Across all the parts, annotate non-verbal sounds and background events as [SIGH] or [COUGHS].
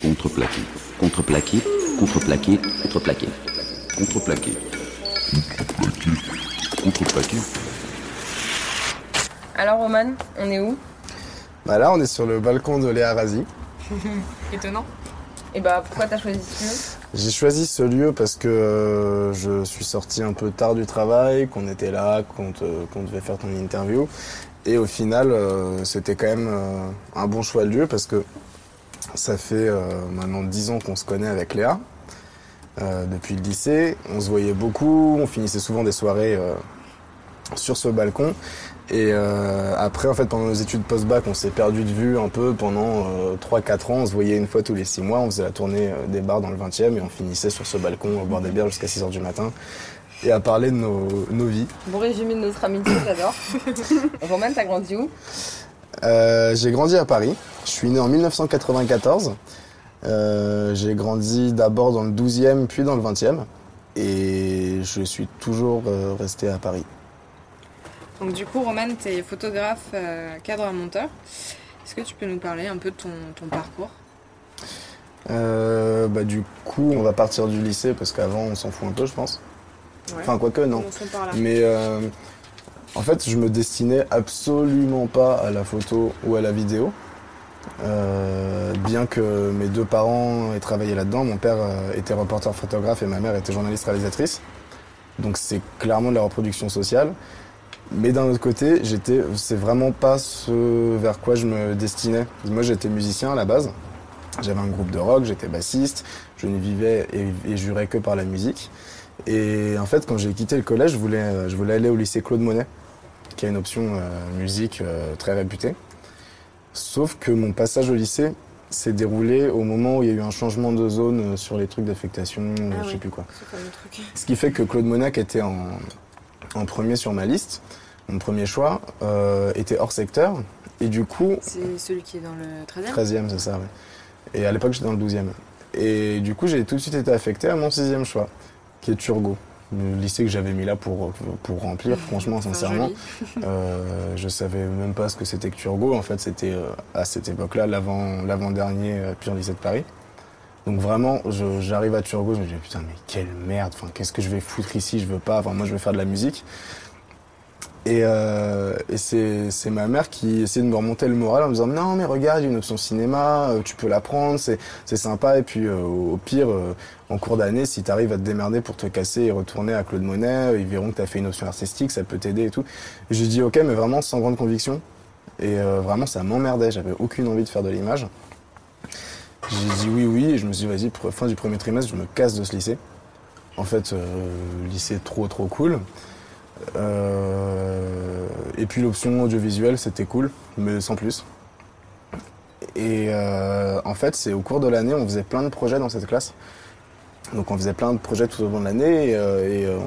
Contreplaqué, contreplaqué, contreplaqué, contreplaqué, contreplaqué, contreplaqué, contreplaqué. Alors Roman, on est où? Bah là, on est sur le balcon de Léa Razi. [LAUGHS] Étonnant. Et bah pourquoi t'as choisi ce lieu? J'ai choisi ce lieu parce que euh, je suis sorti un peu tard du travail, qu'on était là, qu'on devait faire ton interview. Et au final, euh, c'était quand même euh, un bon choix de lieu parce que ça fait euh, maintenant 10 ans qu'on se connaît avec Léa. euh, depuis le lycée, on se voyait beaucoup, on finissait souvent des soirées euh, sur ce balcon. Et après, en fait, pendant nos études post-bac, on s'est perdu de vue un peu pendant euh, 3-4 ans. On se voyait une fois tous les 6 mois. On faisait la tournée des bars dans le 20e et on finissait sur ce balcon à boire des bières jusqu'à 6 heures du matin et à parler de nos, nos vies. Bon résumé de notre amitié, j'adore. [COUGHS] Roman, t'as grandi où? Euh, j'ai grandi à Paris. Je suis né en 1994. Euh, j'ai grandi d'abord dans le 12e puis dans le 20e. Et je suis toujours euh, resté à Paris. Donc du coup, Roman, tu es photographe, cadre monteur. Est-ce que tu peux nous parler un peu de ton, ton parcours? Bah, du coup, on va partir du lycée parce qu'avant, on s'en fout un peu, je pense. Ouais. Enfin, quoique, non. Mais en fait, je me destinais absolument pas à la photo ou à la vidéo. Euh, bien que mes deux parents aient travaillé là-dedans, mon père euh, était reporter photographe et ma mère était journaliste réalisatrice. Donc c'est clairement de la reproduction sociale. Mais d'un autre côté, j'étais, c'est vraiment pas ce vers quoi je me destinais. Moi, j'étais musicien à la base. J'avais un groupe de rock, j'étais bassiste, je ne vivais et, et jurais que par la musique. Et en fait, quand j'ai quitté le collège, je voulais, euh, je voulais aller au lycée Claude Monet, qui a une option euh, musique euh, très réputée. Sauf que mon passage au lycée s'est déroulé au moment où il y a eu un changement de zone euh, sur les trucs d'affectation, Ah je sais oui. plus quoi. Ce fameux truc. Ce qui fait que Claude Monac était en, en premier sur ma liste. Mon premier choix euh, était hors secteur. Et du coup, C'est celui qui est dans le 13e 13e, c'est ça, ouais. Et à l'époque, j'étais dans le 12e. Et du coup, j'ai tout de suite été affecté à mon sixième choix, qui est Turgot. Le lycée que j'avais mis là pour, pour remplir, [LAUGHS] franchement, sincèrement. Euh, je savais même pas ce que c'était que Turgot. En fait, c'était euh, à cette époque-là l'avant, l'avant-dernier euh, pur lycée de Paris. Donc vraiment, j'arrive à Turgot, je me dis putain mais quelle merde. Enfin, qu'est-ce que je vais foutre ici? Je veux pas. Enfin, moi, je veux faire de la musique. Et, euh, et c'est, ma mère qui essayait de me remonter le moral en me disant non mais regarde, il y a une option cinéma, euh, tu peux la prendre, c'est, sympa. Et puis euh, au pire, euh, en cours d'année, si tu arrives à te démerder pour te casser et retourner à Claude Monet, euh, ils verront que tu as fait une option artistique, ça peut t'aider et tout. Et J'ai dit ok, mais vraiment sans grande conviction. Et euh, vraiment, ça m'emmerdait, j'avais aucune envie de faire de l'image. J'ai dit oui, oui, et je me suis dit, vas-y, fin du premier trimestre, je me casse de ce lycée. En fait, lycée trop, trop cool. Euh, et puis l'option audiovisuelle, c'était cool, mais sans plus. Et euh, en fait, c'est au cours de l'année, on faisait plein de projets dans cette classe. Donc on faisait plein de projets tout au long de l'année et, euh,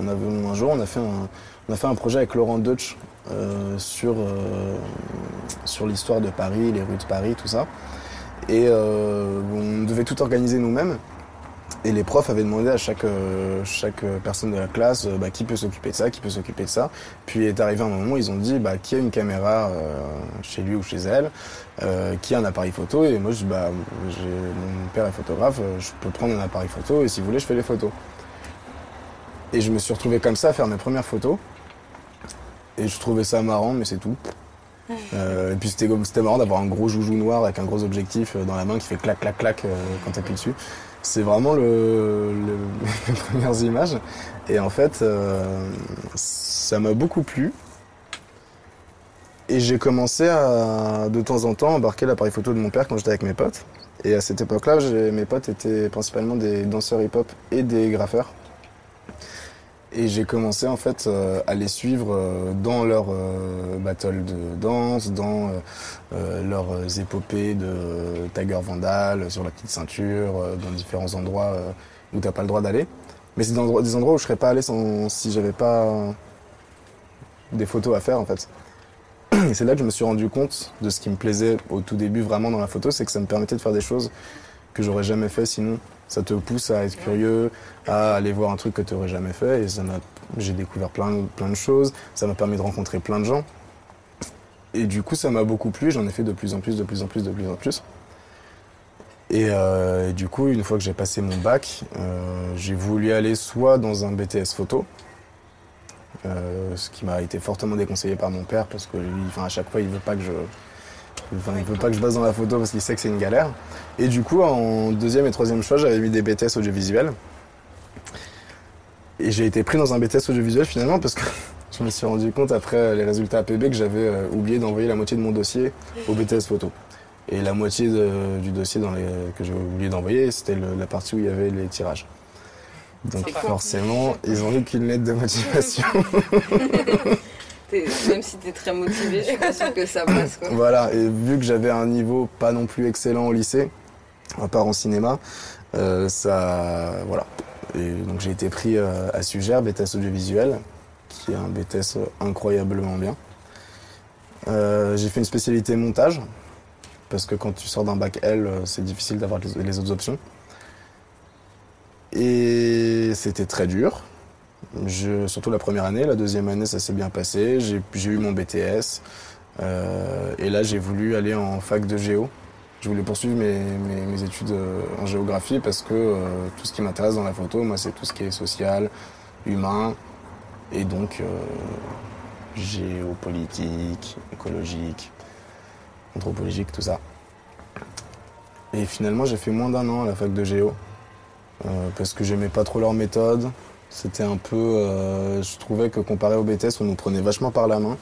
un jour on a fait un, on a fait un projet avec Laurent Deutsch sur sur l'histoire de Paris, les rues de Paris, tout ça. Et on devait tout organiser nous-mêmes. Et les profs avaient demandé à chaque, euh, chaque personne de la classe euh, bah, qui peut s'occuper de ça, qui peut s'occuper de ça. Puis est arrivé un moment où ils ont dit bah, qui a une caméra euh, chez lui ou chez elle, euh, qui a un appareil photo. Et moi, je dis bah, j'ai- mon père est photographe, je peux prendre un appareil photo et si vous voulez, je fais les photos. Et je me suis retrouvé comme ça à faire mes premières photos. Et je trouvais ça marrant, mais c'est tout. [LAUGHS] Euh, et puis c'était marrant d'avoir un gros joujou noir avec un gros objectif dans la main qui fait clac clac clac euh, quand t'appuies dessus. C'est vraiment le, le- [LAUGHS] les premières images. Et en fait, euh, ça m'a beaucoup plu. Et j'ai commencé à, de temps en temps, embarquer l'appareil photo de mon père quand j'étais avec mes potes. Et à cette époque-là, mes potes étaient principalement des danseurs hip-hop et des graffeurs. Et j'ai commencé en fait euh, à les suivre euh, dans leurs euh, battles de danse, dans euh, euh, leurs épopées de Tiger Vandal, sur la petite ceinture, euh, dans différents endroits euh, où t'as pas le droit d'aller. Mais c'est des endroits où je serais pas allé sans, si j'avais pas euh, des photos à faire en fait. Et c'est là que je me suis rendu compte de ce qui me plaisait au tout début vraiment dans la photo, c'est que ça me permettait de faire des choses que j'aurais jamais fait sinon. Ça te pousse à être curieux, à aller voir un truc que tu n'aurais jamais fait. Et j'ai découvert plein, plein de choses. Ça m'a permis de rencontrer plein de gens. Et du coup, ça m'a beaucoup plu. J'en ai fait de plus en plus, de plus en plus, de plus en plus. Et, euh, du coup, une fois que j'ai passé mon bac, euh, j'ai voulu aller soit dans un BTS photo, euh, ce qui m'a été fortement déconseillé par mon père parce que à chaque fois, il veut pas que je, enfin, il veut pas que je bosse dans la photo parce qu'il sait que c'est une galère. Et du coup, en deuxième et troisième choix, j'avais mis des BTS audiovisuels. Et j'ai été pris dans un BTS audiovisuel finalement parce que [LAUGHS] je me suis rendu compte après les résultats APB que j'avais euh, oublié d'envoyer la moitié de mon dossier au BTS photo. Et la moitié de- du dossier dans les- que j'ai oublié d'envoyer, c'était la partie où il y avait les tirages. Donc forcément, ils ont eu qu'une lettre de motivation. [LAUGHS] [LAUGHS] Même si t'es très motivé, je suis pas que ça passe voilà, et vu que j'avais un niveau pas non plus excellent au lycée, à part en cinéma, euh, ça, voilà. Et donc j'ai été pris euh, à Sugère, BTS audiovisuel, qui est un BTS incroyablement bien. Euh, j'ai fait une spécialité montage, parce que quand tu sors d'un bac L, c'est difficile d'avoir les autres options. Et c'était très dur. Surtout la première année, la deuxième année ça s'est bien passé, j'ai eu mon BTS. Euh, et là, j'ai voulu aller en fac de géo. Je voulais poursuivre mes, études euh, en géographie parce que euh, tout ce qui m'intéresse dans la photo, moi, c'est tout ce qui est social, humain, et donc géopolitique, écologique, anthropologique, tout ça. Et finalement, j'ai fait moins d'un an à la fac de géo parce que j'aimais pas trop leur méthode. C'était un peu, euh, je trouvais que comparé au BTS, on nous prenait vachement par la main.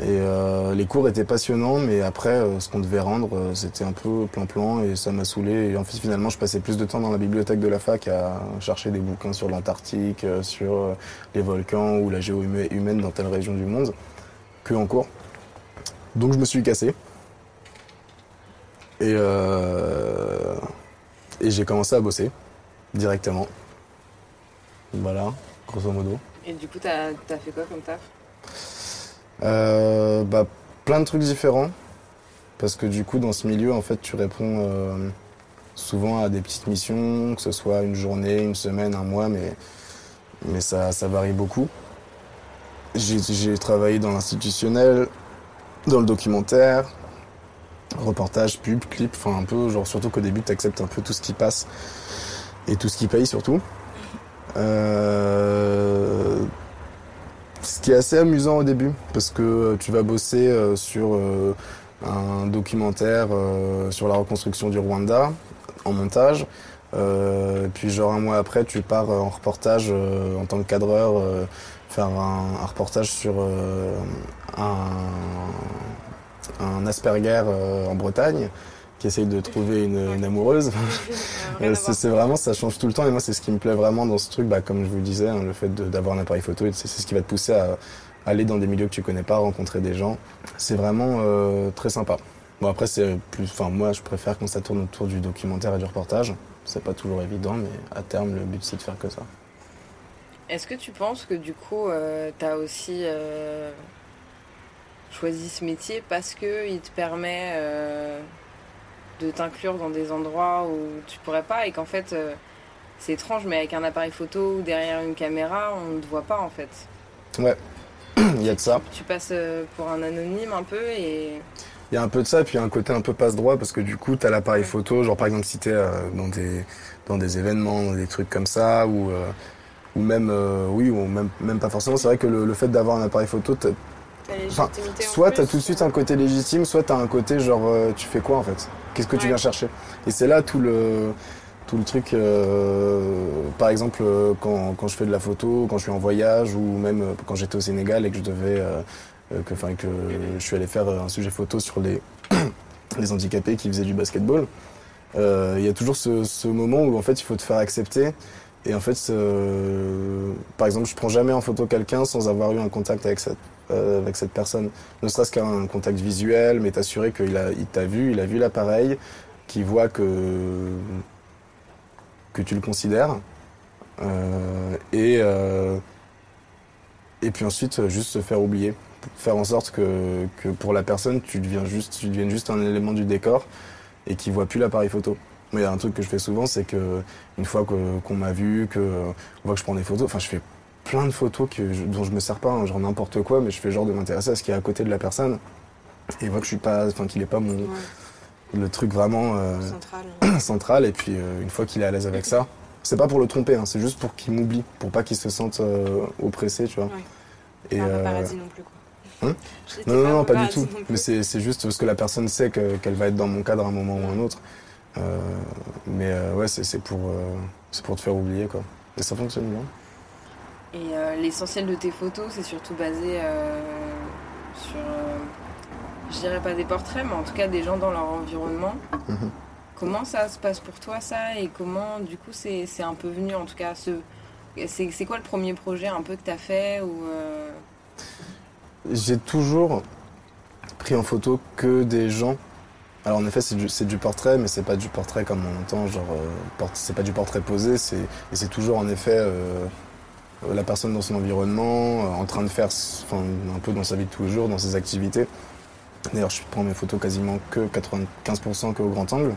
Et euh, les cours étaient passionnants, mais après, euh, ce qu'on devait rendre, euh, c'était un peu plan-plan et ça m'a saoulé. Et en fait, finalement, je passais plus de temps dans la bibliothèque de la fac à chercher des bouquins sur l'Antarctique, euh, sur les volcans ou la géo huma- humaine dans telle région du monde, que en cours. Donc, je me suis cassé. Et, euh, et j'ai commencé à bosser directement. Voilà, grosso modo. Et du coup, t'as as fait quoi comme taf? Euh, bah, plein de trucs différents. Parce que du coup, dans ce milieu, en fait, tu réponds euh, souvent à des petites missions, que ce soit une journée, une semaine, un mois, mais, mais ça, ça varie beaucoup. J'ai j'ai travaillé dans l'institutionnel, dans le documentaire, reportage, pub, clip, enfin un peu, genre surtout qu'au début, tu acceptes un peu tout ce qui passe et tout ce qui paye surtout. Euh, ce qui est assez amusant au début, parce que euh, tu vas bosser euh, sur un documentaire sur la reconstruction du Rwanda en montage. Euh, puis genre un mois après, tu pars en reportage en tant que cadreur, faire un, reportage sur un, Asperger en Bretagne qui essaye de trouver une, une amoureuse. [LAUGHS] Euh, c'est vraiment, ça change tout le temps et moi c'est ce qui me plaît vraiment dans ce truc, bah, comme je vous le disais, hein, le fait d'avoir un appareil photo, et c'est c'est ce qui va te pousser à aller dans des milieux que tu connais pas, rencontrer des gens. C'est vraiment euh, très sympa. Bon après c'est plus, enfin moi je préfère quand ça tourne autour du documentaire et du reportage. C'est pas toujours évident, mais à terme le but c'est de faire que ça. Est-ce que tu penses que du coup, euh, t'as aussi euh, choisi ce métier parce que il te permet euh, de t'inclure dans des endroits où tu pourrais pas et qu'en fait, euh, c'est étrange, mais avec un appareil photo ou derrière une caméra, on ne te voit pas en fait. [CLEARS THROAT] Il y a de ça. Tu passes euh, pour un anonyme un peu et Il y a un peu de ça, puis il y a un côté un peu passe-droit, parce que du coup, tu as l'appareil photo, genre par exemple si tu es dans, des, dans des événements, dans des trucs comme ça, ou, euh, ou même, euh, oui, ou même, même pas forcément. C'est vrai que le, le fait d'avoir un appareil photo, t'as- Enfin, soit tu as tout de suite un côté légitime, soit tu as un côté genre, euh, tu fais quoi en fait? Qu'est-ce que tu viens chercher? Et c'est là tout le, tout le truc, euh, par exemple, euh, quand, quand je fais de la photo, quand je suis en voyage, ou même euh, quand j'étais au Sénégal et que je devais, euh, euh, que, enfin, que je suis allé faire un sujet photo sur les, les [COUGHS] handicapés qui faisaient du basketball, euh, il y a toujours ce, ce moment où en fait il faut te faire accepter. Et en fait, euh, par exemple, je prends jamais en photo quelqu'un sans avoir eu un contact avec cette, euh, avec cette personne. Ne serait-ce qu'un contact visuel, mais t'assurer qu'il a, il t'a vu, il a vu l'appareil, qu'il voit que, que tu le considères. Euh, et, euh, et puis ensuite, juste se faire oublier. Faire en sorte que, que pour la personne, tu deviens juste, tu deviennes juste un élément du décor et qu'il voit plus l'appareil photo. Mais il y a un truc que je fais souvent, c'est que une fois qu'on m'a vu, que on voit que je prends des photos, enfin je fais plein de photos que je- dont je me sers pas, hein, genre n'importe quoi, mais je fais genre de m'intéresser à ce qui est à côté de la personne et voit que je suis pas, enfin qu'il est pas mon le truc vraiment euh, Central. [CLEARS THROAT] central. Et puis euh, une fois qu'il est à l'aise avec ça, c'est pas pour le tromper, hein, c'est juste pour qu'il m'oublie, pour pas qu'il se sente euh, oppressé, tu vois. Ouais. Et, Pas un paparazzi non plus, quoi. Hein [LAUGHS] non, t'es non, non, pas du tout. Mais c'est c'est juste parce que la personne sait que- qu'elle va être dans mon cadre à un moment ou un autre. Mais ouais, c'est pour, c'est pour te faire oublier, quoi. Et ça fonctionne bien. Et euh, l'essentiel de tes photos, c'est surtout basé euh, sur, euh, je dirais pas des portraits, mais en tout cas des gens dans leur environnement. Mhm. Comment ça se passe pour toi ça et comment du coup c'est un peu venu en tout cas ce c'est quoi le premier projet un peu que t'as fait ou euh, J'ai toujours pris en photo que des gens. Alors en effet, c'est du, du portrait, mais c'est pas du portrait comme on entend, genre c'est pas du portrait posé, c'est et c'est toujours en effet la personne dans son environnement, euh, en train de faire, enfin un peu dans sa vie de tous les jours, dans ses activités. D'ailleurs, je prends mes photos quasiment que 95% que au grand angle.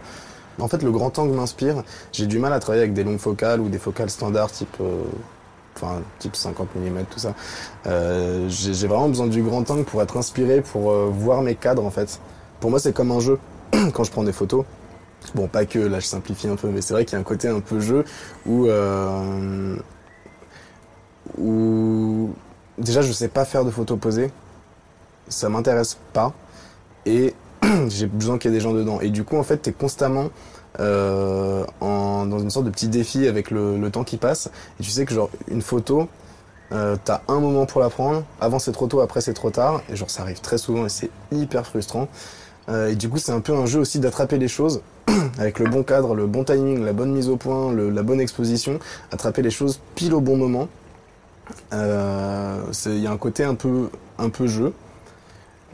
En fait, le grand angle m'inspire. J'ai du mal à travailler avec des longues focales ou des focales standards type, euh, enfin type 50 mm, tout ça. Euh, j'ai j'ai vraiment besoin du grand angle pour être inspiré, pour euh, voir mes cadres en fait. Pour moi, c'est comme un jeu [CLEARS THROAT] quand je prends des photos. Bon, pas que, là je simplifie un peu, mais c'est vrai qu'il y a un côté un peu jeu où, euh, où déjà je sais pas faire de photos posées, ça m'intéresse pas, et [CLEARS THROAT] j'ai besoin qu'il y ait des gens dedans. Et du coup, en fait, t'es constamment euh, dans une sorte de petit défi avec le, temps qui passe, et tu sais que genre une photo, euh, t'as un moment pour la prendre, avant c'est trop tôt, après c'est trop tard, et genre ça arrive très souvent et c'est hyper frustrant. Euh, et du coup c'est un peu un jeu aussi d'attraper les choses, [CLEARS THROAT] avec le bon cadre, le bon timing, la bonne mise au point, la bonne exposition, attraper les choses pile au bon moment. Euh, Il y a un côté un peu, un peu jeu.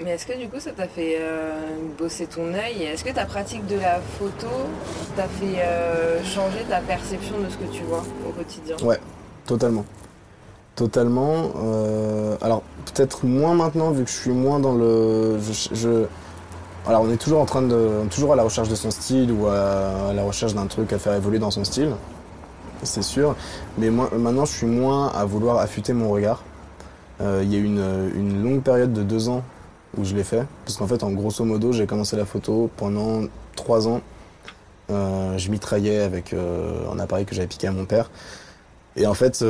Mais est-ce que du coup ça t'a fait euh, bosser ton œil est-ce que ta pratique de la photo t'a fait euh, changer ta perception de ce que tu vois au quotidien? Ouais, totalement. Totalement. euh, alors, peut-être moins maintenant, vu que je suis moins dans le. Je, je- alors, on est toujours en train de. toujours à la recherche de son style ou à, à la recherche d'un truc à faire évoluer dans son style. C'est sûr. Mais moi, maintenant, je suis moins à vouloir affûter mon regard. Euh, Il y a eu une, longue période de deux ans où je l'ai fait. Parce qu'en fait, en grosso modo, j'ai commencé la photo pendant trois ans. Euh, je mitraillais avec euh, un appareil que j'avais piqué à mon père. Et en fait,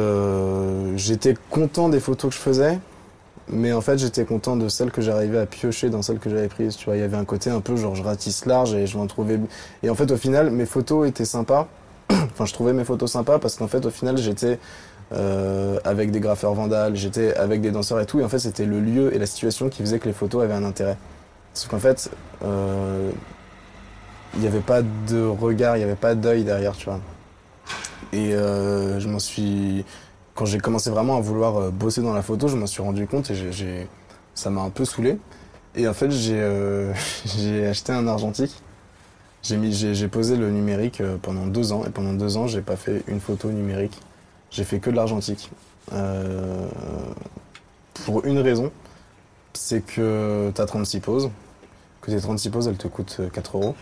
j'étais content des photos que je faisais, mais en fait, j'étais content de celles que j'arrivais à piocher dans celles que j'avais prises. Tu vois, il y avait un côté un peu genre je ratisse large et je m'en trouvais. Et en fait, au final, mes photos étaient sympas. Enfin, je trouvais mes photos sympas parce qu'en fait, au final, j'étais euh, avec des graffeurs vandales, j'étais avec des danseurs et tout. Et en fait, c'était le lieu et la situation qui faisait que les photos avaient un intérêt. Sauf qu'en fait, euh, il n'y avait pas de regard, il n'y avait pas d'œil derrière, tu vois. Et euh, je m'en suis. Quand j'ai commencé vraiment à vouloir euh, bosser dans la photo, je m'en suis rendu compte et j'ai- ça m'a un peu saoulé. Et en fait, euh, [LAUGHS] j'ai acheté un argentique. J'ai mis, j'ai j'ai posé le numérique euh, pendant deux ans et pendant deux ans, j'ai pas fait une photo numérique. J'ai fait que de l'argentique. Euh, pour une raison, c'est que t'as 36 poses. Que tes 36 poses, elles te coûtent euh, 4 euros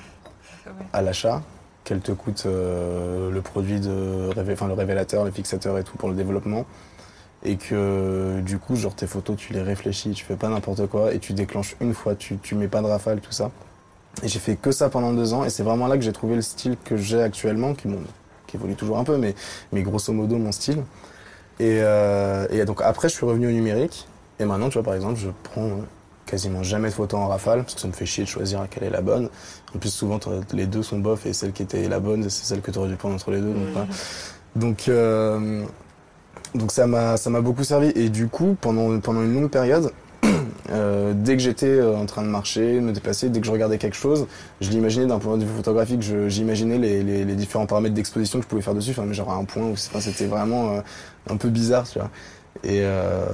Ouais. à l'achat, qu'elle te coûte euh, le produit de enfin le révélateur, le fixateur et tout pour le développement. Et que du coup, genre tes photos, tu les réfléchis, tu fais pas n'importe quoi et tu déclenches une fois, tu, tu mets pas de rafale, tout ça. Et j'ai fait que ça pendant deux ans et c'est vraiment là que j'ai trouvé le style que j'ai actuellement, qui, bon, qui évolue toujours un peu, mais, mais grosso modo mon style. Et, euh, et donc après, je suis revenu au numérique et maintenant, tu vois, par exemple, je prends quasiment jamais de photos en rafale parce que ça me fait chier de choisir laquelle est la bonne. En plus, souvent, les deux sont bof et celle qui était la bonne, c'est celle que tu aurais dû prendre entre les deux. Donc, voilà. donc, euh, donc ça m'a ça m'a beaucoup servi. Et du coup, pendant, pendant une longue période, euh, dès que j'étais euh, en train de marcher, de me déplacer, dès que je regardais quelque chose, je l'imaginais d'un point de vue photographique, je- j'imaginais les, les, les différents paramètres d'exposition que je pouvais faire dessus. Enfin, mais genre à un point où c'était vraiment euh, un peu bizarre, tu vois. Et euh,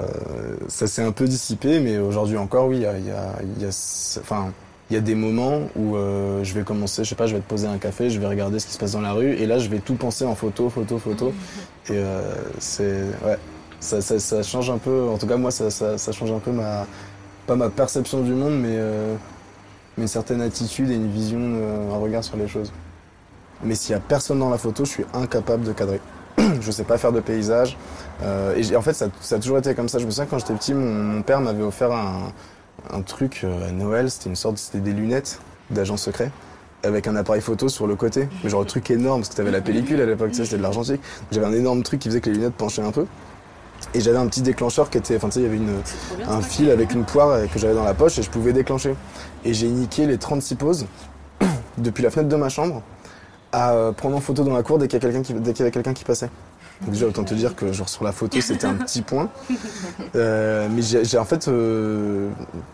ça s'est un peu dissipé, mais aujourd'hui encore, oui, il y a, y a, y a- enfin, il y a des moments où euh, je vais commencer, je sais pas, je vais te poser un café, je vais regarder ce qui se passe dans la rue, et là, je vais tout penser en photo, photo, photo. Et euh, c'est, ouais, ça, ça, ça change un peu. En tout cas, moi, ça, ça, ça change un peu ma, pas ma perception du monde, mais euh, mais une certaine attitude et une vision, euh, un regard sur les choses. Mais s'il y a personne dans la photo, je suis incapable de cadrer. [CLEARS THROAT] je sais pas faire de paysage. Euh, et en fait, ça, ça a toujours été comme ça. Je me souviens quand j'étais petit, mon, mon père m'avait offert un, un truc euh, à Noël. C'était une sorte, c'était des lunettes d'agent secret. avec un appareil photo sur le côté. Genre, le truc énorme, parce que t'avais la pellicule à l'époque, tu sais, c'était de l'argentique. J'avais un énorme truc qui faisait que les lunettes penchaient un peu. Et j'avais un petit déclencheur qui était, enfin, tu sais, il y avait une, bien, un fil avec une poire euh, que j'avais dans la poche et je pouvais déclencher. Et j'ai niqué les 36 poses [COUGHS] depuis la fenêtre de ma chambre à euh, prendre en photo dans la cour dès qu'il y, a quelqu'un qui- qu'il y avait quelqu'un qui passait. Donc déjà, autant te dire que genre sur la photo, c'était un petit point. [LAUGHS] Euh, mais j'ai en fait, euh,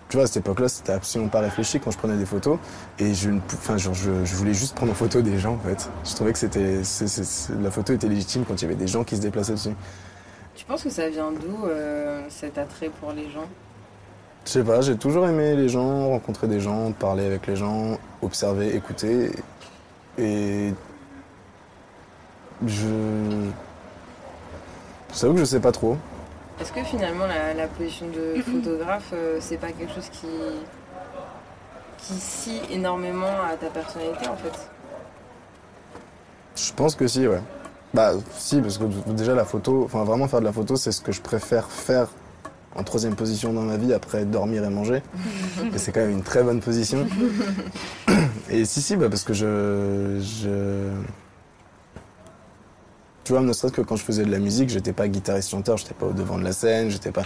tu vois, à cette époque-là, c'était absolument pas réfléchi quand je prenais des photos. Et je, enfin, genre, je, je voulais juste prendre en photo des gens, en fait. Je trouvais que c'était, la photo était légitime quand il y avait des gens qui se déplaçaient dessus. Tu penses que ça vient d'où euh, cet attrait pour les gens? Je sais pas, j'ai toujours aimé les gens, rencontrer des gens, parler avec les gens, observer, écouter. Et je. J'avoue que je sais pas trop. Est-ce que finalement la, la position de photographe, euh, c'est pas quelque chose qui qui scie énormément à ta personnalité en fait? Je pense que si, ouais. Bah, si, parce que déjà la photo, enfin vraiment faire de la photo, c'est ce que je préfère faire en troisième position dans ma vie après dormir et manger. et c'est quand même une très bonne position. et si, si, bah, parce que je. je... Tu vois, ne serait-ce que quand je faisais de la musique, j'étais pas guitariste-chanteur, j'étais pas au devant de la scène, j'étais pas.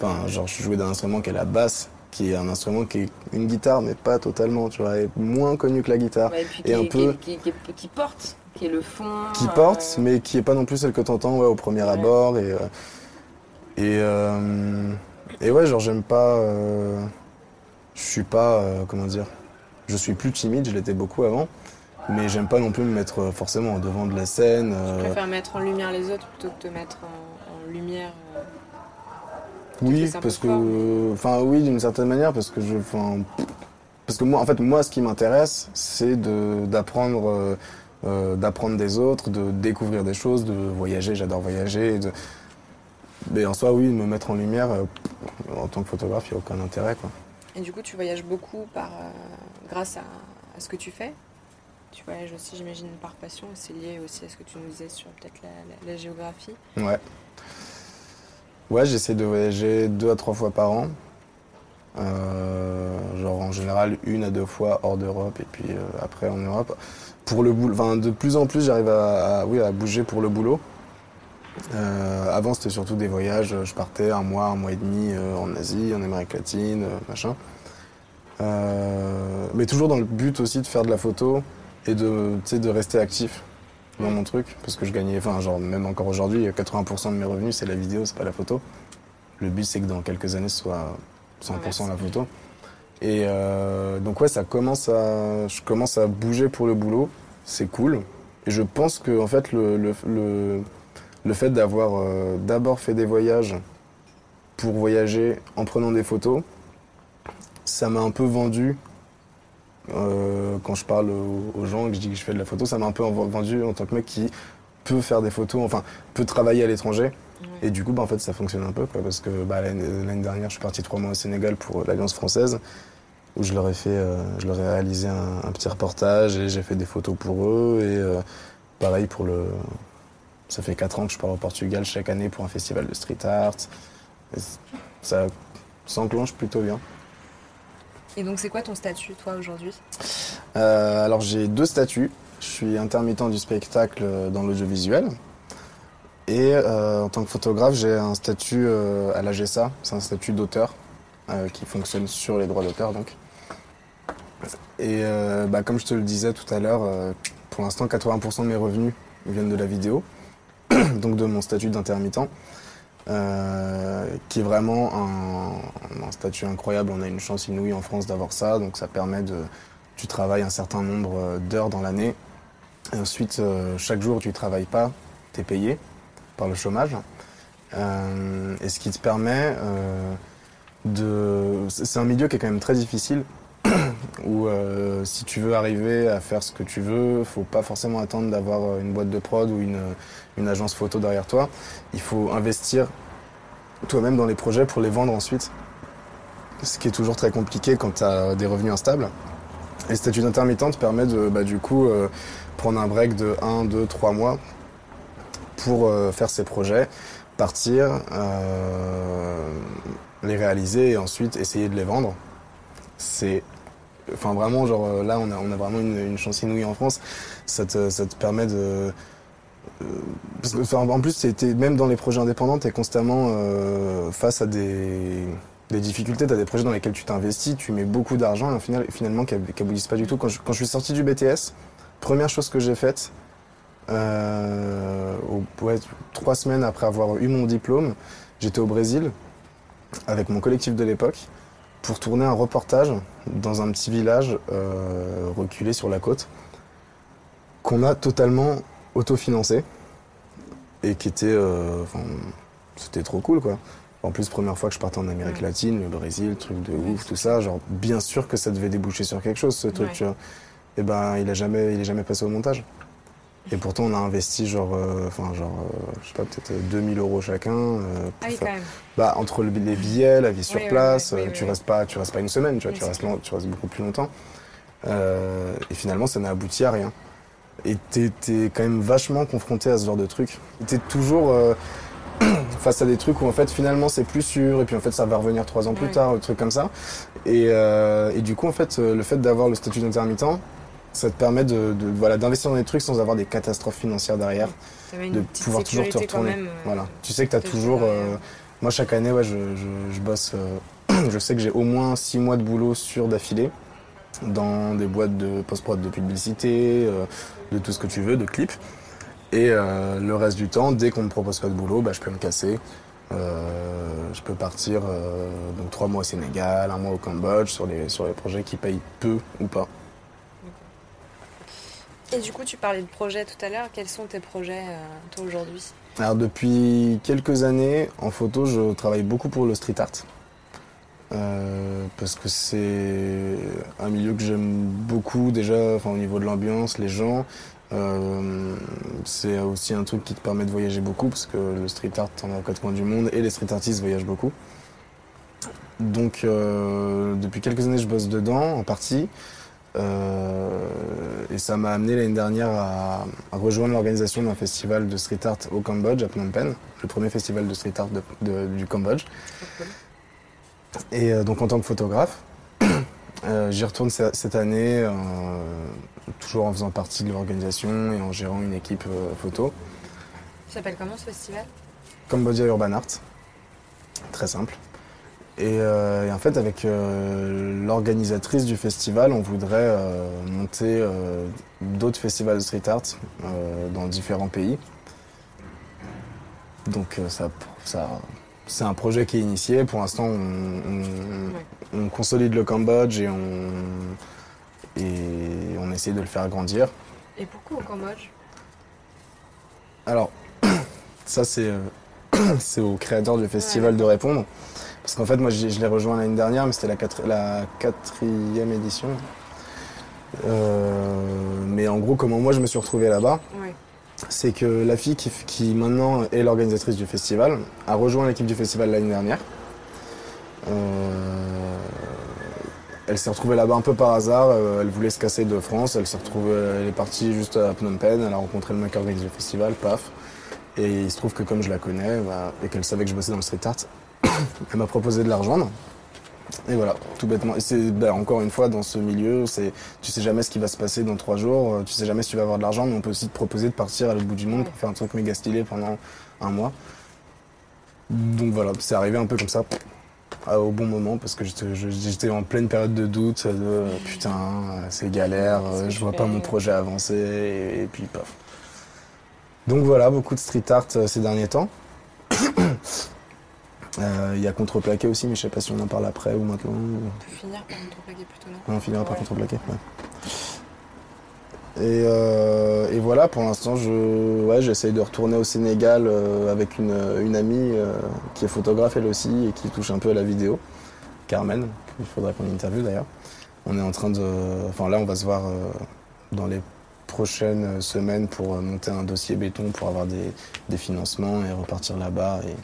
Enfin, genre, je jouais d'un instrument qui est la basse, qui est un instrument qui est une guitare, mais pas totalement, tu vois, et moins connu que la guitare. Ouais, Et puis Et qui, un qui- peu- qui porte, qui est le fond. qui euh, porte, mais qui est pas non plus celle que t'entends ouais, au premier Ouais. abord. Et, euh, et, euh, et ouais, genre j'aime pas. euh, je suis pas. euh, comment dire Je suis plus timide, je l'étais beaucoup avant. Mais j'aime pas non plus me mettre euh, forcément au devant de la scène. Je euh, préfère mettre en lumière les autres plutôt que te mettre en, en lumière. euh, oui, parce que. Enfin, oui, d'une certaine manière, parce que je. Parce que moi, en fait, moi, ce qui m'intéresse, c'est d'apprendre. Euh, d'apprendre des autres, de découvrir des choses, de voyager, j'adore voyager. de- Mais en soi, oui, me mettre en lumière, euh, en tant que photographe, il n'y a aucun intérêt. Quoi. Et du coup, tu voyages beaucoup par, euh, grâce à, à ce que tu fais? Tu voyages aussi, j'imagine, par passion. C'est lié aussi à ce que tu nous disais sur peut-être la, la- la géographie. Ouais. Ouais, j'essaie de voyager deux à trois fois par an. Euh, genre en général une à deux fois hors d'Europe et puis euh, après en Europe. Pour le boulot, enfin de plus en plus j'arrive à, à- oui, à bouger pour le boulot. Euh, avant c'était surtout des voyages, je partais un mois, un mois et demi euh, en Asie, en Amérique latine, euh, machin. Mais toujours dans le but aussi de faire de la photo et de, de rester actif dans mon truc parce que je gagnais, enfin genre même encore aujourd'hui, 80% de mes revenus c'est la vidéo, c'est pas la photo. Le but c'est que dans quelques années ce soit 100% la photo. Et euh, donc ouais, ça commence à, je commence à bouger pour le boulot, c'est cool. Et je pense que en fait le, le, le, le fait d'avoir euh, d'abord fait des voyages pour voyager en prenant des photos, ça m'a un peu vendu euh, quand je parle aux, gens et que je dis que je fais de la photo, ça m'a un peu en- vendu en tant que mec qui peut faire des photos, enfin peut travailler à l'étranger. Et du coup, bah, en fait, ça fonctionne un peu, quoi, parce que bah, l'année dernière, je suis parti trois mois au Sénégal pour euh, l'Alliance française, où je leur ai fait, euh, je leur ai réalisé un, un petit reportage et j'ai fait des photos pour eux. Et euh, pareil pour le, ça fait quatre ans que je pars au Portugal chaque année pour un festival de street art. Et ça s'enclenche plutôt bien. Et donc, c'est quoi ton statut, toi, aujourd'hui? Euh, alors j'ai deux statuts. Je suis intermittent du spectacle dans l'audiovisuel. Et euh, en tant que photographe, j'ai un statut euh, à la GSA, c'est un statut d'auteur euh, qui fonctionne sur les droits d'auteur donc. Et bah, comme je te le disais tout à l'heure, pour l'instant 80% de mes revenus viennent de la vidéo, [COUGHS] donc de mon statut d'intermittent, qui est vraiment un, statut incroyable. On a une chance inouïe en France d'avoir ça, donc ça permet de, tu travailles un certain nombre d'heures dans l'année. Ensuite, euh, chaque jour où tu travailles pas, tu es payé par le chômage. Euh, et ce qui te permet euh, de... C'est un milieu qui est quand même très difficile, [COUGHS] où si tu veux arriver à faire ce que tu veux, faut pas forcément attendre d'avoir une boîte de prod ou une, une agence photo derrière toi. Il faut investir toi-même dans les projets pour les vendre ensuite. Ce qui est toujours très compliqué quand tu as des revenus instables. Et le statut d'intermittent te permet de, bah, du coup, euh, prendre un break de 1, 2, 3 mois pour euh, faire ses projets, partir, euh, les réaliser et ensuite essayer de les vendre. C'est enfin vraiment, genre euh, là, on a, on a vraiment une, une chance inouïe en France. Ça te, ça te permet de. euh, parce que, en plus, même dans les projets indépendants, tu es constamment euh, face à des, des difficultés. Tu des projets dans lesquels tu t'investis, tu mets beaucoup d'argent et finalement, qui aboutissent pas du tout. Quand je, suis sorti du BTS, première chose que j'ai faite, euh, ouais, trois semaines après avoir eu mon diplôme, j'étais au Brésil avec mon collectif de l'époque pour tourner un reportage dans un petit village euh, reculé sur la côte qu'on a totalement autofinancé et qui était, euh, c'était trop cool quoi. En plus, première fois que je partais en Amérique latine, le Brésil, truc de ouf, tout ça. Genre, bien sûr que ça devait déboucher sur quelque chose, ce truc, Ouais. tu vois. Et ben, il a jamais, il est jamais passé au montage. Et pourtant, on a investi genre, euh, enfin, genre, euh, je sais pas, peut-être 2000 euros chacun. euh, Ah oui, faire- quand même. bah, entre le- les billets, la vie sur Oui, place, oui, euh, tu restes pas, tu restes pas une semaine, tu vois, tu restes, long- tu restes beaucoup plus longtemps. Euh, et finalement, ça n'a abouti à rien. Et t'es, t'es quand même vachement confronté à ce genre de truc. T'es toujours euh, [CLEARS THROAT] face à des trucs où en fait finalement c'est plus sûr et puis en fait ça va revenir trois ans plus Ouais. tard, des trucs comme ça. Et, euh, et du coup en fait euh, le fait d'avoir le statut d'intermittent, ça te permet de, de- voilà d'investir dans des trucs sans avoir des catastrophes financières derrière de pouvoir toujours te retourner. même, euh, voilà. Tu sais que tu as toujours. euh, moi, chaque année, ouais, je, je- je bosse. euh, [CLEARS THROAT] je sais que j'ai au moins six mois de boulot sur d'affilée dans des boîtes de post-prod de publicité, euh, de tout ce que tu veux, de clips. Et euh, le reste du temps, dès qu'on me propose pas de boulot, bah, je peux me casser. Euh, je peux partir euh, donc trois mois au Sénégal, un mois au Cambodge sur les, sur les projets qui payent peu ou pas. Et du coup, tu parlais de projets tout à l'heure. Quels sont tes projets, toi, aujourd'hui? Alors depuis quelques années, en photo, je travaille beaucoup pour le street art. Euh, parce que c'est un milieu que j'aime beaucoup déjà, enfin, au niveau de l'ambiance, les gens. Euh, c'est aussi un truc qui te permet de voyager beaucoup parce que le street art, t'en as aux quatre coins du monde et les street artistes voyagent beaucoup. Donc euh, depuis quelques années, je bosse dedans en partie. Euh, et ça m'a amené l'année dernière à, à rejoindre l'organisation d'un festival de street art au Cambodge, à Phnom Penh, le premier festival de street art de- de- du Cambodge. Et euh, donc en tant que photographe, euh, j'y retourne ce- cette année, euh, toujours en faisant partie de l'organisation et en gérant une équipe euh, photo. Ça s'appelle comment ce festival? Cambodia Urban Art. Très simple. Et, et en fait, avec l'organisatrice du festival, on voudrait monter d'autres festivals de street art dans différents pays. Donc ça, ça, c'est un projet qui est initié. Pour l'instant, on, on- on consolide le Cambodge et on, et on essaie de le faire grandir. Et pourquoi au Cambodge? Alors, [CLEARS THROAT] ça c'est euh, [CLEARS THROAT] c'est au créateur du festival de répondre. Parce qu'en fait, moi je l'ai rejoint l'année dernière, mais c'était la, quatre- la quatrième édition. Euh, mais en gros, comment moi je me suis retrouvé là-bas, Ouais. c'est que la fille qui maintenant est l'organisatrice du festival a rejoint l'équipe du festival l'année dernière. Euh, elle s'est retrouvée là-bas un peu par hasard. euh, elle voulait se casser de France. Elle s'est retrouvée, elle est partie juste à Phnom Penh. Elle a rencontré le mec qui organise le festival, paf. Et il se trouve que comme je la connais bah, et qu'elle savait que je bossais dans le street art, [COUGHS] elle m'a proposé de la rejoindre. Et voilà, tout bêtement. Et c'est bah, encore une fois dans ce milieu, c'est tu sais jamais ce qui va se passer dans trois jours. euh, Tu sais jamais si tu vas avoir de l'argent, mais on peut aussi te proposer de partir à l'autre bout du monde pour faire un truc méga stylé pendant un mois. Donc voilà, c'est arrivé un peu comme ça au bon moment parce que j'étais en pleine période de doute de euh, putain euh, c'est galère, euh, je vois pas mon projet avancer et, et puis paf. Donc voilà, beaucoup de street art euh, ces derniers temps. [COUGHS] Euh, Il y a contreplaqué aussi, mais je sais pas si on en parle après ou maintenant. On peut finir par contreplaquer plutôt, non? On finira par contreplaqué. Ouais. Et, euh, et voilà, pour l'instant, je, ouais, j'essaye de retourner au Sénégal euh, avec une, amie euh, qui est photographe elle aussi et qui touche un peu à la vidéo, Carmen. Il faudrait qu'on interviewe d'ailleurs. On est en train de, enfin là, on va se voir dans les prochaines semaines pour monter un dossier béton pour avoir des, financements et repartir là-bas et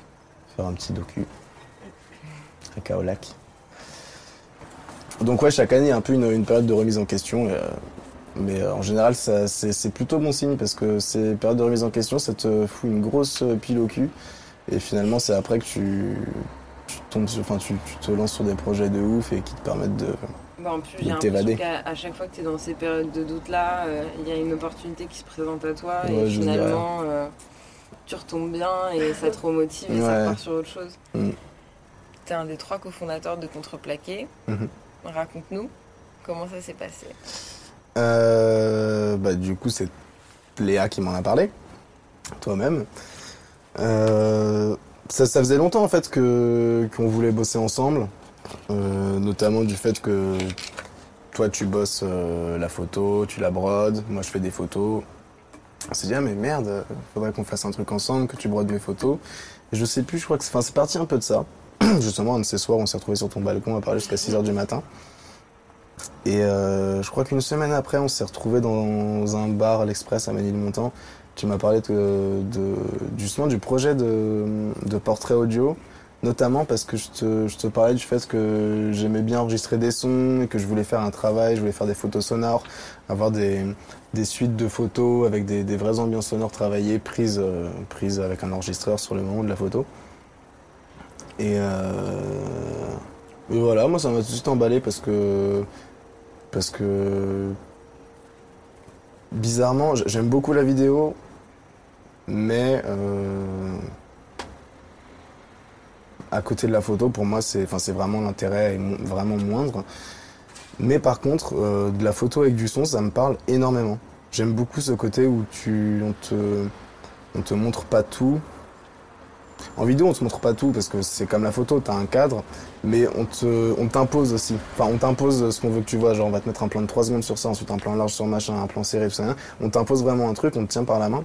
faire un petit docu à Kaolac. Donc ouais, chaque année, il y a un peu une, période de remise en question. Mais euh, en général, c'est plutôt bon signe parce que ces périodes de remise en question, ça te fout une grosse euh, pile au cul. Et finalement, c'est après que tu, tu tombes sur- enfin, tu, tu te lances sur des projets de ouf et qui te permettent de, Bah, en plus, j'ai De l'impression t'évader. qu'à à chaque fois que tu es dans ces périodes de doute-là, euh, il y a une opportunité qui se présente à toi Ouais, et finalement, euh, tu retombes bien et ça te remotive et ça repart sur autre chose. Mm. Tu es un des trois cofondateurs de Contreplaqué. Mhm. Raconte-nous comment ça s'est passé. Euh, bah, du coup, c'est Léa qui m'en a parlé, toi-même. Euh, ça, faisait longtemps en fait que qu'on voulait bosser ensemble, euh, notamment du fait que toi tu bosses la photo, tu la brodes, moi je fais des photos. On s'est dit ah mais merde, faudrait qu'on fasse un truc ensemble, que tu brodes mes photos. Je sais plus, je crois que c'est, c'est parti un peu de ça. [CLEARS THROAT] Justement, un de ces soirs, on s'est retrouvés sur ton balcon à parler jusqu'à 6h du matin. Et euh, je crois qu'une semaine après, on s'est retrouvés dans un bar à l'Express à Ménilmontant. Tu m'as parlé de, de- justement du projet de, de portrait audio, notamment parce que je te, je te parlais du fait que j'aimais bien enregistrer des sons et que je voulais faire un travail, je voulais faire des photos sonores, avoir des, des suites de photos avec des, des vraies ambiances sonores travaillées, prises, euh, prises avec un enregistreur sur le moment de la photo. Et, euh, et voilà, moi ça m'a tout de suite emballé parce que parce que bizarrement j'aime beaucoup la vidéo mais euh, à côté de la photo pour moi c'est vraiment l'intérêt est vraiment moindre mais par contre euh, de la photo avec du son ça me parle énormément. J'aime beaucoup ce côté où tu on te on te montre pas tout en vidéo on te montre pas tout parce que c'est comme la photo t'as un cadre mais on te, on t'impose aussi. Enfin, on t'impose ce qu'on veut que tu vois. Genre, on va te mettre un plan de 3 secondes sur ça, ensuite un plan large sur machin, un plan serré, tout ça. On t'impose vraiment un truc, on te tient par la main.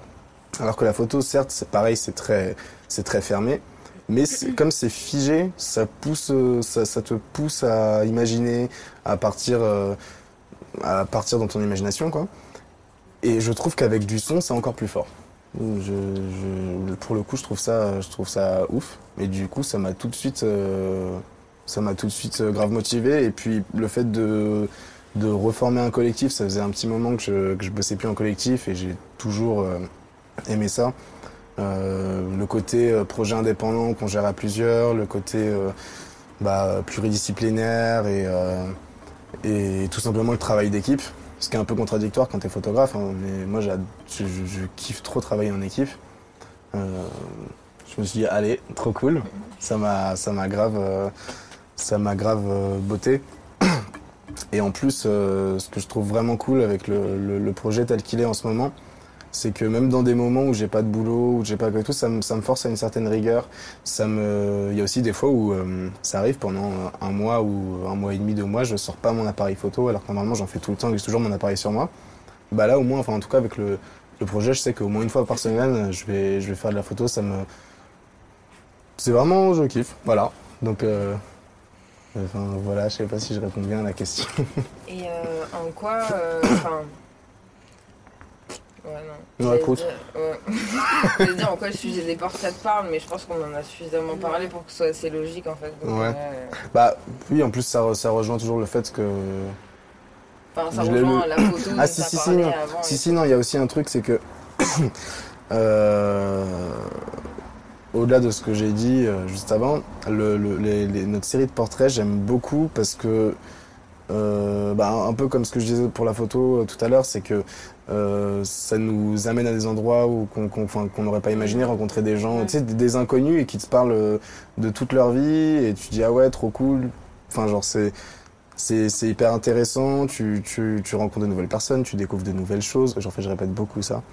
Alors que la photo, certes, c'est pareil, c'est très, c'est très fermé. Mais [CLEARS THROAT] comme c'est figé, ça pousse, euh, ça, ça te pousse à imaginer, à partir, euh, à partir dans ton imagination, quoi. Et je trouve qu'avec du son, c'est encore plus fort. Je, je- pour le coup, je trouve ça, je trouve ça ouf. Et du coup, ça m'a tout de suite, euh, ça m'a tout de suite euh, grave motivé. Et puis le fait de, de reformer un collectif, ça faisait un petit moment que je, que je bossais plus en collectif et j'ai toujours euh, aimé ça. Euh, le côté euh, projet indépendant qu'on gère à plusieurs, le côté bah, pluridisciplinaire et, et tout simplement le travail d'équipe. Ce qui est un peu contradictoire quand tu es photographe, hein, mais moi je, je- kiffe trop travailler en équipe. Euh, je me suis dit allez, trop cool. Ça m'a grave euh, ça m'a grave euh, botté. Et en plus, ce que je trouve vraiment cool avec le, le- le projet tel qu'il est en ce moment, c'est que même dans des moments où j'ai pas de boulot, où j'ai pas quoi et tout, ça me, ça me force à une certaine rigueur. Ça me, il y a aussi des fois où euh, ça arrive pendant un mois ou un mois et demi, deux mois, je sors pas mon appareil photo, alors que normalement j'en fais tout le temps, que j'ai toujours mon appareil sur moi. Bah là, au moins, enfin en tout cas avec le, le projet, je sais qu'au moins une fois par semaine, je vais, je vais faire de la photo. Ça me, c'est vraiment, je kiffe. Voilà. Donc, euh, enfin voilà, je sais pas si je réponds bien à la question. Et euh, en quoi. euh. Ouais, non. Écoute. dire- ouais. [LAUGHS] J'allais dire en quoi le sujet des portraits parle, mais je pense qu'on en a suffisamment parlé pour que ce soit assez logique en fait. Donc, Ouais. euh, Bah oui, en plus ça, re- ça rejoint toujours le fait que Enfin, ça Je rejoint la photo Ah, si, si, si, non. avant. Si, si, non, il y a aussi un truc, c'est que. [COUGHS] euh, Au-delà de ce que j'ai dit euh, juste avant, le, le- les- les- notre série de portraits, j'aime beaucoup parce que. euh, bah, un peu comme ce que je disais pour la photo tout à l'heure, c'est que euh, ça nous amène à des endroits où qu'on n'aurait pas imaginé rencontrer des gens, Ouais. tu sais, des, des inconnus et qui te parlent euh, de toute leur vie et tu dis ah ouais trop cool. Enfin genre c'est hyper intéressant, tu, tu, tu rencontres de nouvelles personnes, tu découvres de nouvelles choses. J'en fais, je répète beaucoup ça.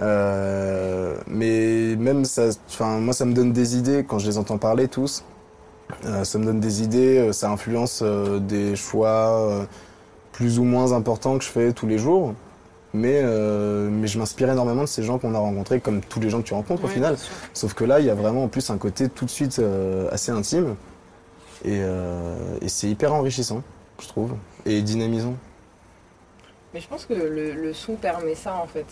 Euh, mais même ça, enfin moi ça me donne des idées quand je les entends parler tous. Euh, ça me donne des idées, ça influence des choix plus ou moins importants que je fais tous les jours. Mais, euh, mais je m'inspire énormément de ces gens qu'on a rencontrés, comme tous les gens que tu rencontres au final. Sauf que là, il y a vraiment en plus un côté tout de suite euh, assez intime. Et, euh, et c'est hyper enrichissant, je trouve. Et dynamisant. Mais je pense que le, le son permet ça en fait.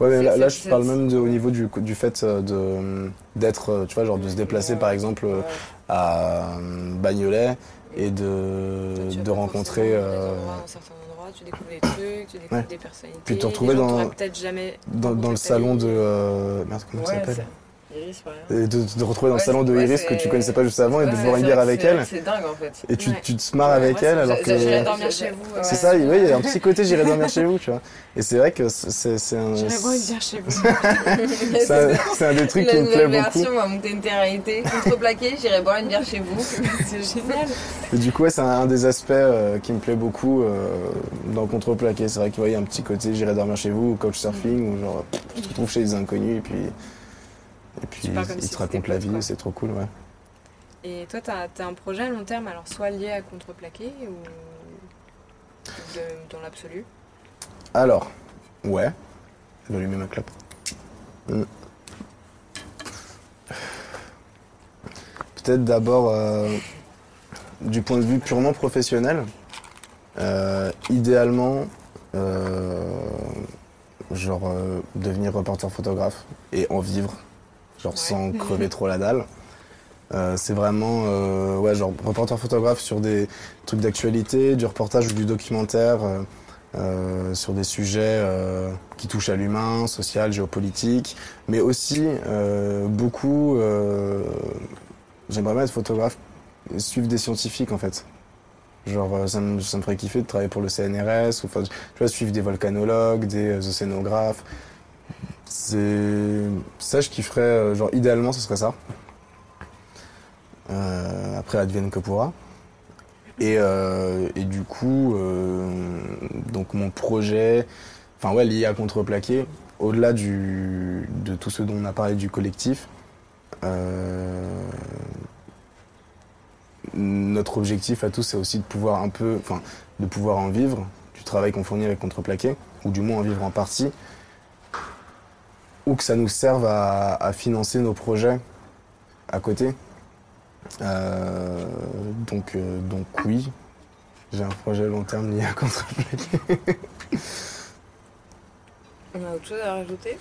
Ouais, mais là, je parle même de, au niveau du, du fait de d'être, tu vois, genre de se déplacer Ouais. par exemple Ouais. à Bagnolet et de, de rencontrer. dans euh, endroits, dans tu découvres des trucs, tu découvres Ouais. des personnalités. Puis te retrouver dans- t'aurais peut-être jamais dans, dans le salon de. euh, merde, comment ça s'appelle Iris, par exemple. Et de te retrouver dans Ouais, le salon de ouais, Iris que tu connaissais pas juste avant et de boire une bière avec elle. C'est dingue en fait. Et tu, Ouais. tu te marres Ouais, avec moi, elle alors que. J'irai dormir chez vous. ouais. C'est ça, oui, il y a un petit côté j'irai dormir chez vous, tu vois. Et c'est vrai que c'est c'est un, J'irai boire une bière chez vous. [LAUGHS] [LAUGHS] c'est un, des trucs La qui me plaît nouvelle beaucoup. version va monter une réalité contreplaqué, j'irai boire une bière chez vous. [LAUGHS] C'est génial. Et du coup, ouais, c'est un, un des aspects euh, qui me plaît beaucoup euh, dans Contreplaqué. C'est vrai qu'il y a un petit côté j'irai dormir chez vous, ou couchsurfing, ou genre tu te retrouves chez des inconnus et puis, et puis Tu ils, ils si te racontent la vie, c'est trop cool, ouais. Et toi, t'as as un projet à long terme, alors soit lié à contreplaqué ou de- dans l'absolu? Alors, ouais, je vais allumer ma clope. Hmm. Peut-être d'abord, euh, du point de vue purement professionnel, euh, idéalement, euh, genre devenir reporter photographe et en vivre, genre sans crever trop la dalle. Euh, c'est vraiment euh, ouais genre reporter photographe sur des trucs d'actualité, du reportage ou du documentaire euh, sur des sujets qui touchent à l'humain, social, géopolitique, mais aussi beaucoup. J'aimerais bien être photographe, et suivre des scientifiques en fait. Genre ça me, ça me ferait kiffer de travailler pour le CNRS ou enfin tu vois suivre des volcanologues, des océanographes. C'est ça je kifferais euh, genre idéalement ce serait ça. Euh, après advienne que pourra. Et, euh, et du coup, euh, donc mon projet, enfin ouais, lié à Contreplaqué, au-delà du, de tout ce dont on a parlé du collectif, euh, notre objectif à tous, c'est aussi de pouvoir un peu, enfin, de pouvoir en vivre du travail qu'on fournit avec Contreplaqué, ou du moins en vivre en partie, ou que ça nous serve à, à financer nos projets à côté. Euh, donc, euh, donc oui, j'ai un projet long terme lié à Contreplaqué. [LAUGHS] On a autre chose à rajouter?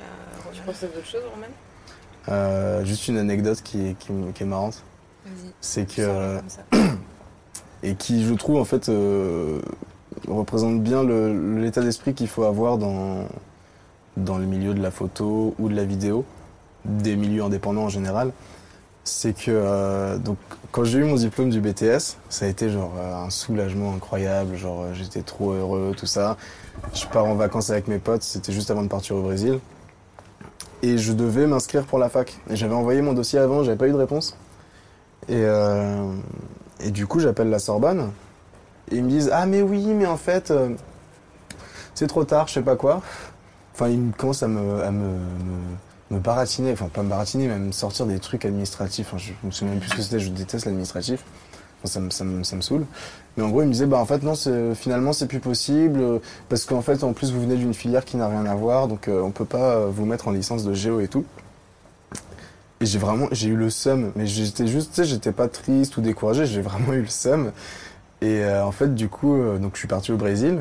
Euh, Tu penses à d'autres choses, Roman Euh, juste une anecdote qui est, qui, qui est marrante, Vas-y. c'est que [COUGHS] et qui, je trouve, en fait, euh, représente bien l'état d'esprit qu'il faut avoir dans, dans le milieu de la photo ou de la vidéo, des milieux indépendants en général. C'est que, euh, donc, quand j'ai eu mon diplôme du BTS, ça a été genre euh, un soulagement incroyable, genre euh, j'étais trop heureux, tout ça. Je pars en vacances avec mes potes, c'était juste avant de partir au Brésil. Et je devais m'inscrire pour la fac. Et j'avais envoyé mon dossier avant, j'avais pas eu de réponse. Et, euh, et du coup, j'appelle la Sorbonne. Et ils me disent Ah, mais oui, mais en fait, euh, c'est trop tard, je sais pas quoi. Enfin, ils me commencent à me, à me, me, baratiner, enfin, pas me baratiner, mais à me sortir des trucs administratifs. Enfin, je me souviens même plus ce que c'était, je déteste l'administratif. Enfin, ça, me, ça, me, ça me saoule. Mais en gros, ils me disaient Bah, en fait, non, finalement, c'est plus possible. euh, Parce qu'en fait, en plus, vous venez d'une filière qui n'a rien à voir. Donc, euh, on peut pas euh, vous mettre en licence de géo et tout. Et j'ai vraiment, j'ai eu le seum, mais j'étais juste, tu sais, j'étais pas triste ou découragé, j'ai vraiment eu le seum. Et euh, en fait, du coup, donc je suis parti au Brésil.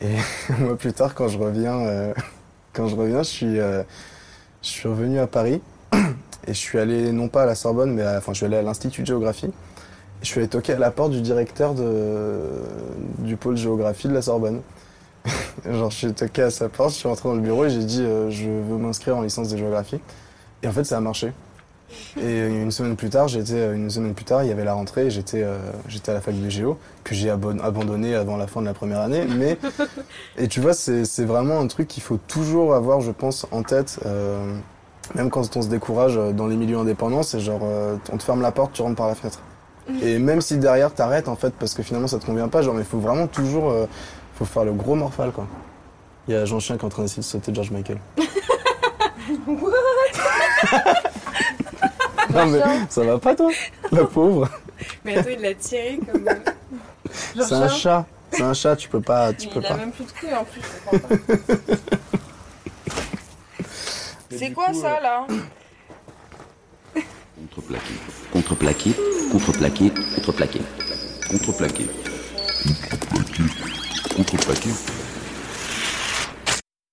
Et [LAUGHS] un mois plus tard, quand je reviens, euh, quand je reviens, je suis, euh, je suis revenu à Paris. Et je suis allé, non pas à la Sorbonne, mais à- enfin, je suis allé à l'Institut de géographie. Je suis allé toquer à la porte du directeur de, du pôle géographie de la Sorbonne. [LAUGHS] Genre, je suis toqué à sa porte, je suis rentré dans le bureau et j'ai dit, euh, je veux m'inscrire en licence de géographie. Et en fait, ça a marché. Et une semaine plus tard, j'étais une semaine plus tard, il y avait la rentrée, et j'étais euh, j'étais à la fac de géo que j'ai abon- abandonné avant la fin de la première année. Mais [LAUGHS] et tu vois, c'est c'est vraiment un truc qu'il faut toujours avoir, je pense, en tête. euh, même quand on se décourage euh, dans les milieux indépendants, c'est genre euh, on te ferme la porte, tu rentres par la fenêtre. Et même si derrière t'arrêtes en fait parce que finalement ça te convient pas, genre mais il faut vraiment toujours euh, faut faire le gros morphal quoi. Il y a Jean Chien qui est en train d'essayer de sauter George Michael. [LAUGHS] [LAUGHS] non mais ça va pas toi La [LAUGHS] pauvre Mais attends, il l'a tiré comme. euh, genre C'est un chat C'est un chat, tu peux pas, tu Il peux a pas. même plus de couilles en plus, je comprends pas. [LAUGHS] C'est quoi ça là Contreplaqué. Contreplaqué. Contreplaqué. Contreplaqué. Contreplaqué. Contreplaqué. Contreplaqué.